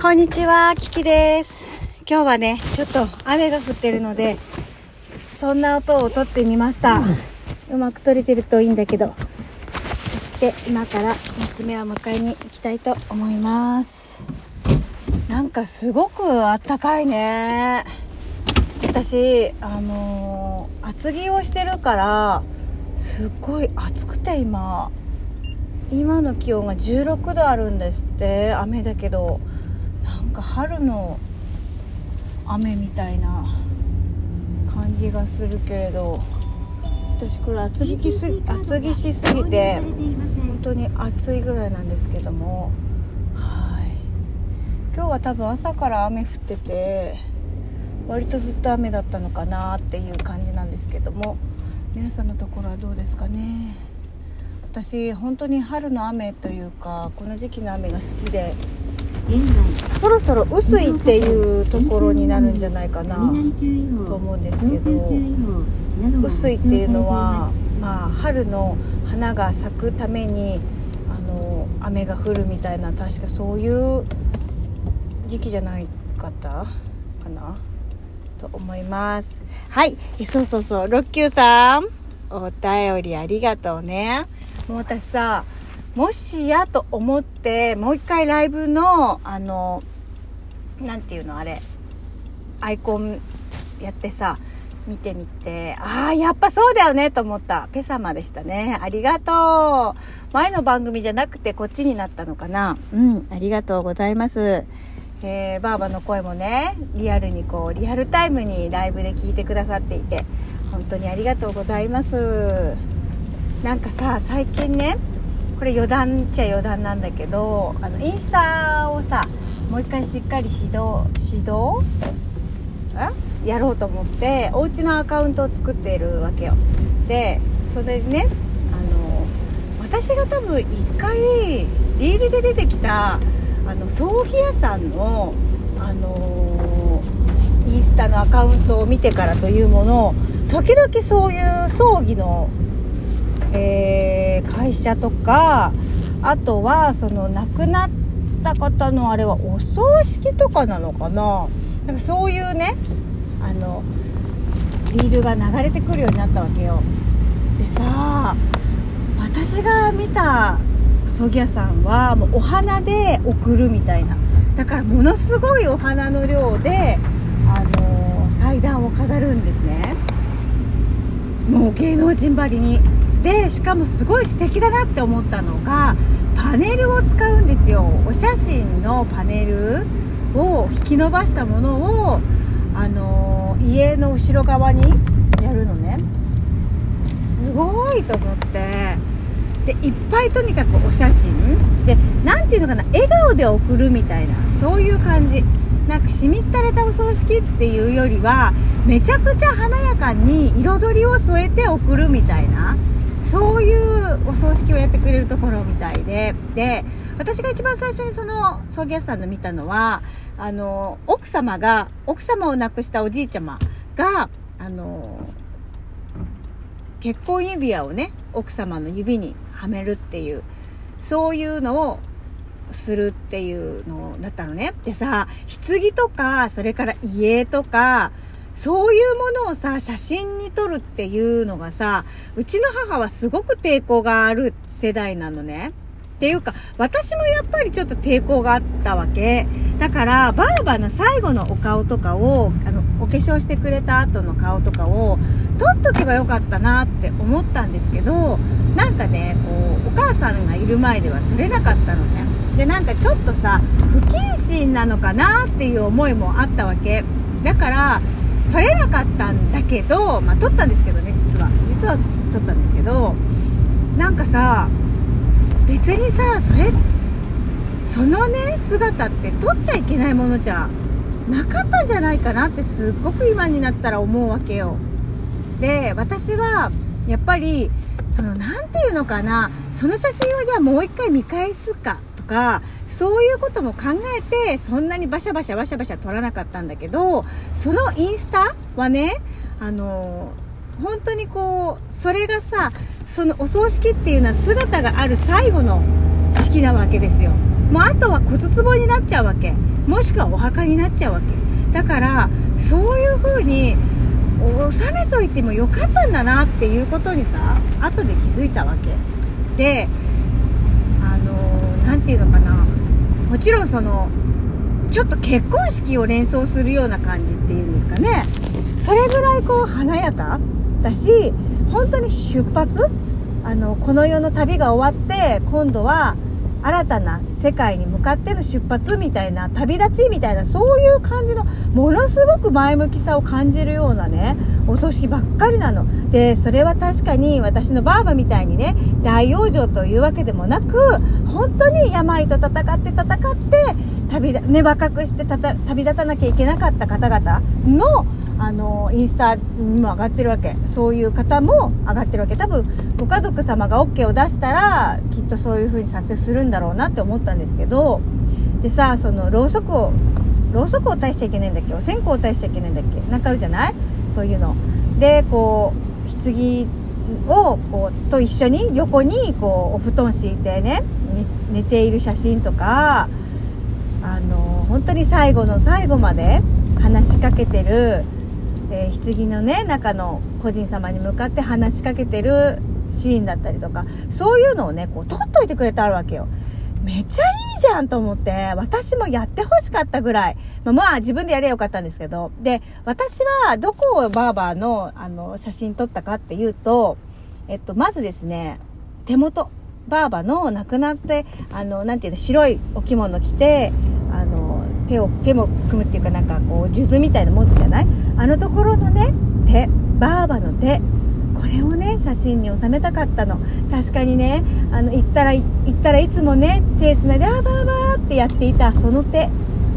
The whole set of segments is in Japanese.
こんにちは、キキです。今日はね、ちょっと雨が降ってるので、そんな音を撮ってみました。うまく撮れてるといいんだけど。そして今から娘を迎えに行きたいと思います。なんかすごくあったかいね。私、あのー厚着をしてるから、すっごい暑くて今。今の気温が16度あるんですって。雨だけど。なんか春の雨みたいな感じがするけれど。私これ厚着す厚着しすぎて本当に暑いぐらいなんですけども。はい。今日は多分朝から雨降ってて割とずっと雨だったのかなっていう感じなんですけども。皆さんのところはどうですかね？私本当に春の雨というかこの時期の雨が好きで。そろそろ雨水っていうところになるんじゃないかな。と思うんですけど。雨水っていうのは、まあ、春の花が咲くためにあの雨が降るみたいな確かそういう時期じゃないかったかなと思います。はい。えそうそうそう。六九さん。お便りありがとうねもう私さもしやと思ってもう一回ライブのあのなんていうのあれアイコンやってさ見てみてああやっぱそうだよねと思った。ペサマでしたね。ありがとう。前の番組じゃなくてこっちになったのかな。うんありがとうございます。えー、ばあばの声もねリアルにこうリアルタイムにライブで聞いてくださっていて本当にありがとうございます。なんかさ最近ねこれ余談っちゃ余談なんだけどあのインスタをさもう一回しっかり指導指導やろうと思ってお家のアカウントを作っているわけよ。でそれでねあの私が多分1回リールで出てきたあの葬儀屋さんのあのインスタのアカウントを見てからというものを時々そういう葬儀のー、会社とかあとはその亡くなった方のあれはお葬式とかなのかな。なんかそういうねあのリールが流れてくるようになったわけよ。でさ私が見た葬儀屋さんはもうお花で送るみたいな。だからものすごいお花の量であの祭壇を飾るんですね。もう芸能人ばりに。でしかもすごい素敵だなって思ったのがパネルを使うんですよ。お写真のパネルを引き伸ばしたものをあの家の後ろ側にやるのね。すごいと思って。でいっぱいとにかくお写真。で何ていうのかな笑顔で送るみたいなそういう感じ。なんかしみったれたお葬式っていうよりはめちゃくちゃ華やかに彩りを添えて送るみたいな。そういうお葬式をやってくれるところみたいで。で私が一番最初にその葬儀屋さんの見たのはあの奥様が奥様を亡くしたおじいちゃまがあの結婚指輪をね奥様の指にはめるっていうそういうのをするっていうのだったのね。でさ棺とかそれから家とかそういうものをさ、写真に撮るっていうのがさ、うちの母はすごく抵抗がある世代なのね。っていうか、私もやっぱりちょっと抵抗があったわけ。だから、ばあばの最後のお顔とかを、あの、お化粧してくれた後の顔とかを、撮っとけばよかったなって思ったんですけど、なんかね、こう、お母さんがいる前では撮れなかったのね。で、なんかちょっとさ、不謹慎なのかなっていう思いもあったわけ。だから、撮れなかったんだけど、まあ、撮ったんですけどね実は。実は撮ったんですけどなんかさ別にさそれそのね姿って撮っちゃいけないものじゃなかったんじゃないかなってすっごく今になったら思うわけよ。で私はやっぱりその何て言うのかなその写真をじゃあもう一回見返すかとかそういうことも考えてそんなにバシャバシャバシャバシャ撮らなかったんだけどそのインスタはねあの本当にこうそれがさそのお葬式っていうのは姿がある最後の式なわけですよ。もうあとは骨壺になっちゃうわけ。もしくはお墓になっちゃうわけ。だからそういう風に収めといてもよかったんだなっていうことにさ後で気づいたわけ。で何て言うのかな。もちろんそのちょっと結婚式を連想するような感じっていうんですかね。それぐらいこう華やかだし本当に出発？あのこの世の旅が終わって今度は新たな世界に向かっての出発みたいな旅立ちみたいなそういう感じのものすごく前向きさを感じるようなねお葬式ばっかりなの。でそれは確かに私のばあばみたいにね大往生というわけでもなく本当に病と戦って戦って旅ね若くして旅立たなきゃいけなかった方々のあのインスタにも上がってるわけ。そういう方も上がってるわけ。多分ご家族様が OK を出したらきっとそういう風に撮影するんだろうなって思ったんですけどでさそのろうそくをろうそくを対しちゃいけないんだっけ？お線香を対しちゃいけないんだっけ？なんかあるじゃない？そういうの。でこう棺をこうと一緒に横にこうお布団敷いてね寝ている写真とかあの本当に最後の最後まで話しかけてるえー、棺のね中の個人様に向かって話しかけてるシーンだったりとかそういうのをねこう撮っといてくれてあるわけよ。めちゃいいじゃんと思って私もやってほしかったぐらい、まあ、まあ自分でやればよかったんですけど。で私はどこをバーバーのあの写真撮ったかっていうと、えっと、まずですね手元。バーバの亡くなってあのなんていうの白いお着物着てあの手を手も組むっていうかなんかこう数珠みたいな持つじゃない？あのところのね手。ばあばの手。これをね写真に収めたかったの。確かにねあの行ったら行ったらいつもね手つないで「あーばーばー」ってやっていたその手。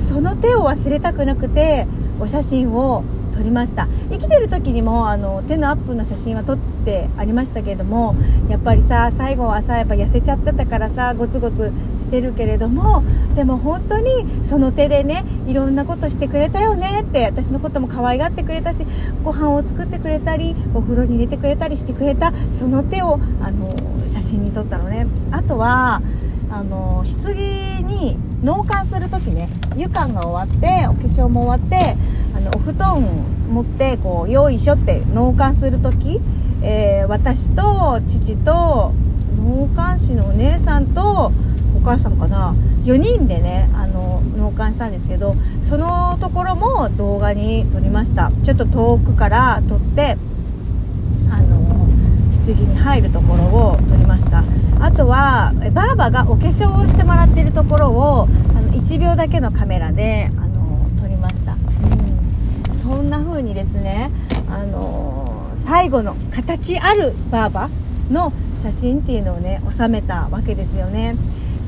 その手を忘れたくなくてお写真を撮りました。生きてる時にもあの手のアップの写真は撮ってありましたけれどもやっぱりさ最後はさやっぱ痩せちゃってたからさゴツゴツしてるけれどもでも本当にその手でねいろんなことしてくれたよねって私のことも可愛がってくれたしご飯を作ってくれたりお風呂に入れてくれたりしてくれたその手をあの写真に撮ったのね。あとはあの棺に納棺する時ね湯館が終わってお化粧も終わってあのお布団持ってこうよいしょって納棺する時、えー、私と父と納棺師のお姉さんとお母さんかな？4人でねあの納棺したんですけどそのところも動画に撮りました。ちょっと遠くから撮ってあの棺に入るところを撮りました。あとはばあばがお化粧をしてもらっているところをあの1秒だけのカメラであの撮りました、うん、そんな風にですねあの最後の形あるばあばの写真っていうのをね収めたわけですよね。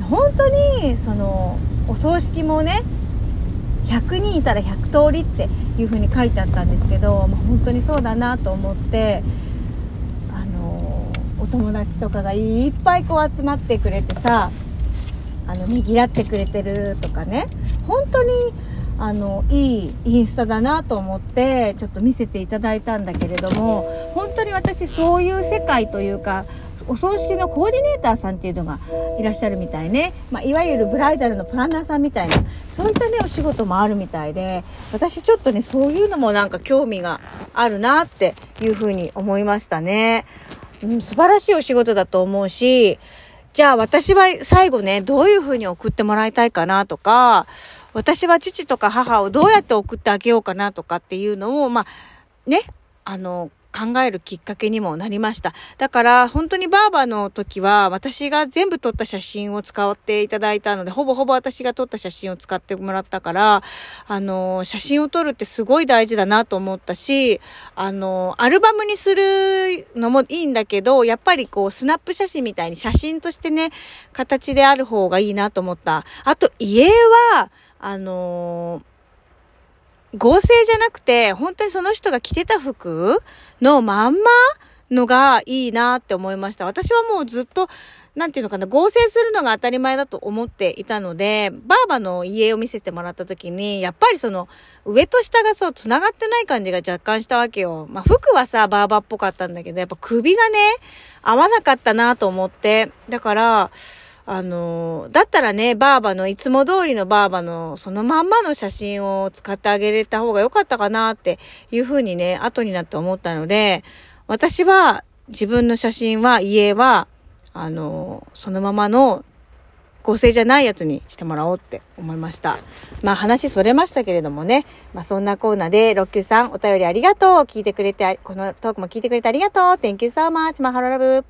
本当にそのお葬式もね100人いたら100通りっていう風に書いてあったんですけど、まあ、本当にそうだなと思ってあのお友達とかがいっぱいこう集まってくれてさあのねぎらってくれてるとかね本当にあのいいインスタだなと思ってちょっと見せていただいたんだけれども本当に私そういう世界というかお葬式のコーディネーターさんっていうのがいらっしゃるみたいね、まあ、いわゆるブライダルのプランナーさんみたいなそういったねお仕事もあるみたいで私ちょっとねそういうのもなんか興味があるなっていうふうに思いましたね。うん、素晴らしいお仕事だと思うし、じゃあ私は最後ね、どういう風に送ってもらいたいかなとか、私は父とか母をどうやって送ってあげようかなとかっていうのを、まあ、ね、あの、考えるきっかけにもなりました。だから本当にバーバの時は私が全部撮った写真を使っていただいたので、ほぼほぼ私が撮った写真を使ってもらったから、あの、写真を撮るってすごい大事だなと思ったし、あの、アルバムにするのもいいんだけど、やっぱりこうスナップ写真みたいに写真としてね、形である方がいいなと思った。あと家は、あのー合成じゃなくて、本当にその人が着てた服のまんまのがいいなって思いました。私はもうずっと、なんていうのかな、合成するのが当たり前だと思っていたので、バーバの家を見せてもらった時に、やっぱりその、上と下がそう繋がってない感じが若干したわけよ。まあ、服はさ、バーバっぽかったんだけど、やっぱ首がね、合わなかったなと思って。だから、あの、だったらね、バーバの、いつも通りのバーバの、そのまんまの写真を使ってあげれた方が良かったかなっていうふうにね、後になって思ったので、私は自分の写真は、家は、あの、そのままの合成じゃないやつにしてもらおうって思いました。まあ話それましたけれどもね。まあそんなコーナーで、ロッキューさんお便りありがとう。聞いてくれて、このトークも聞いてくれてありがとう。Thank you so much. マハロラブ。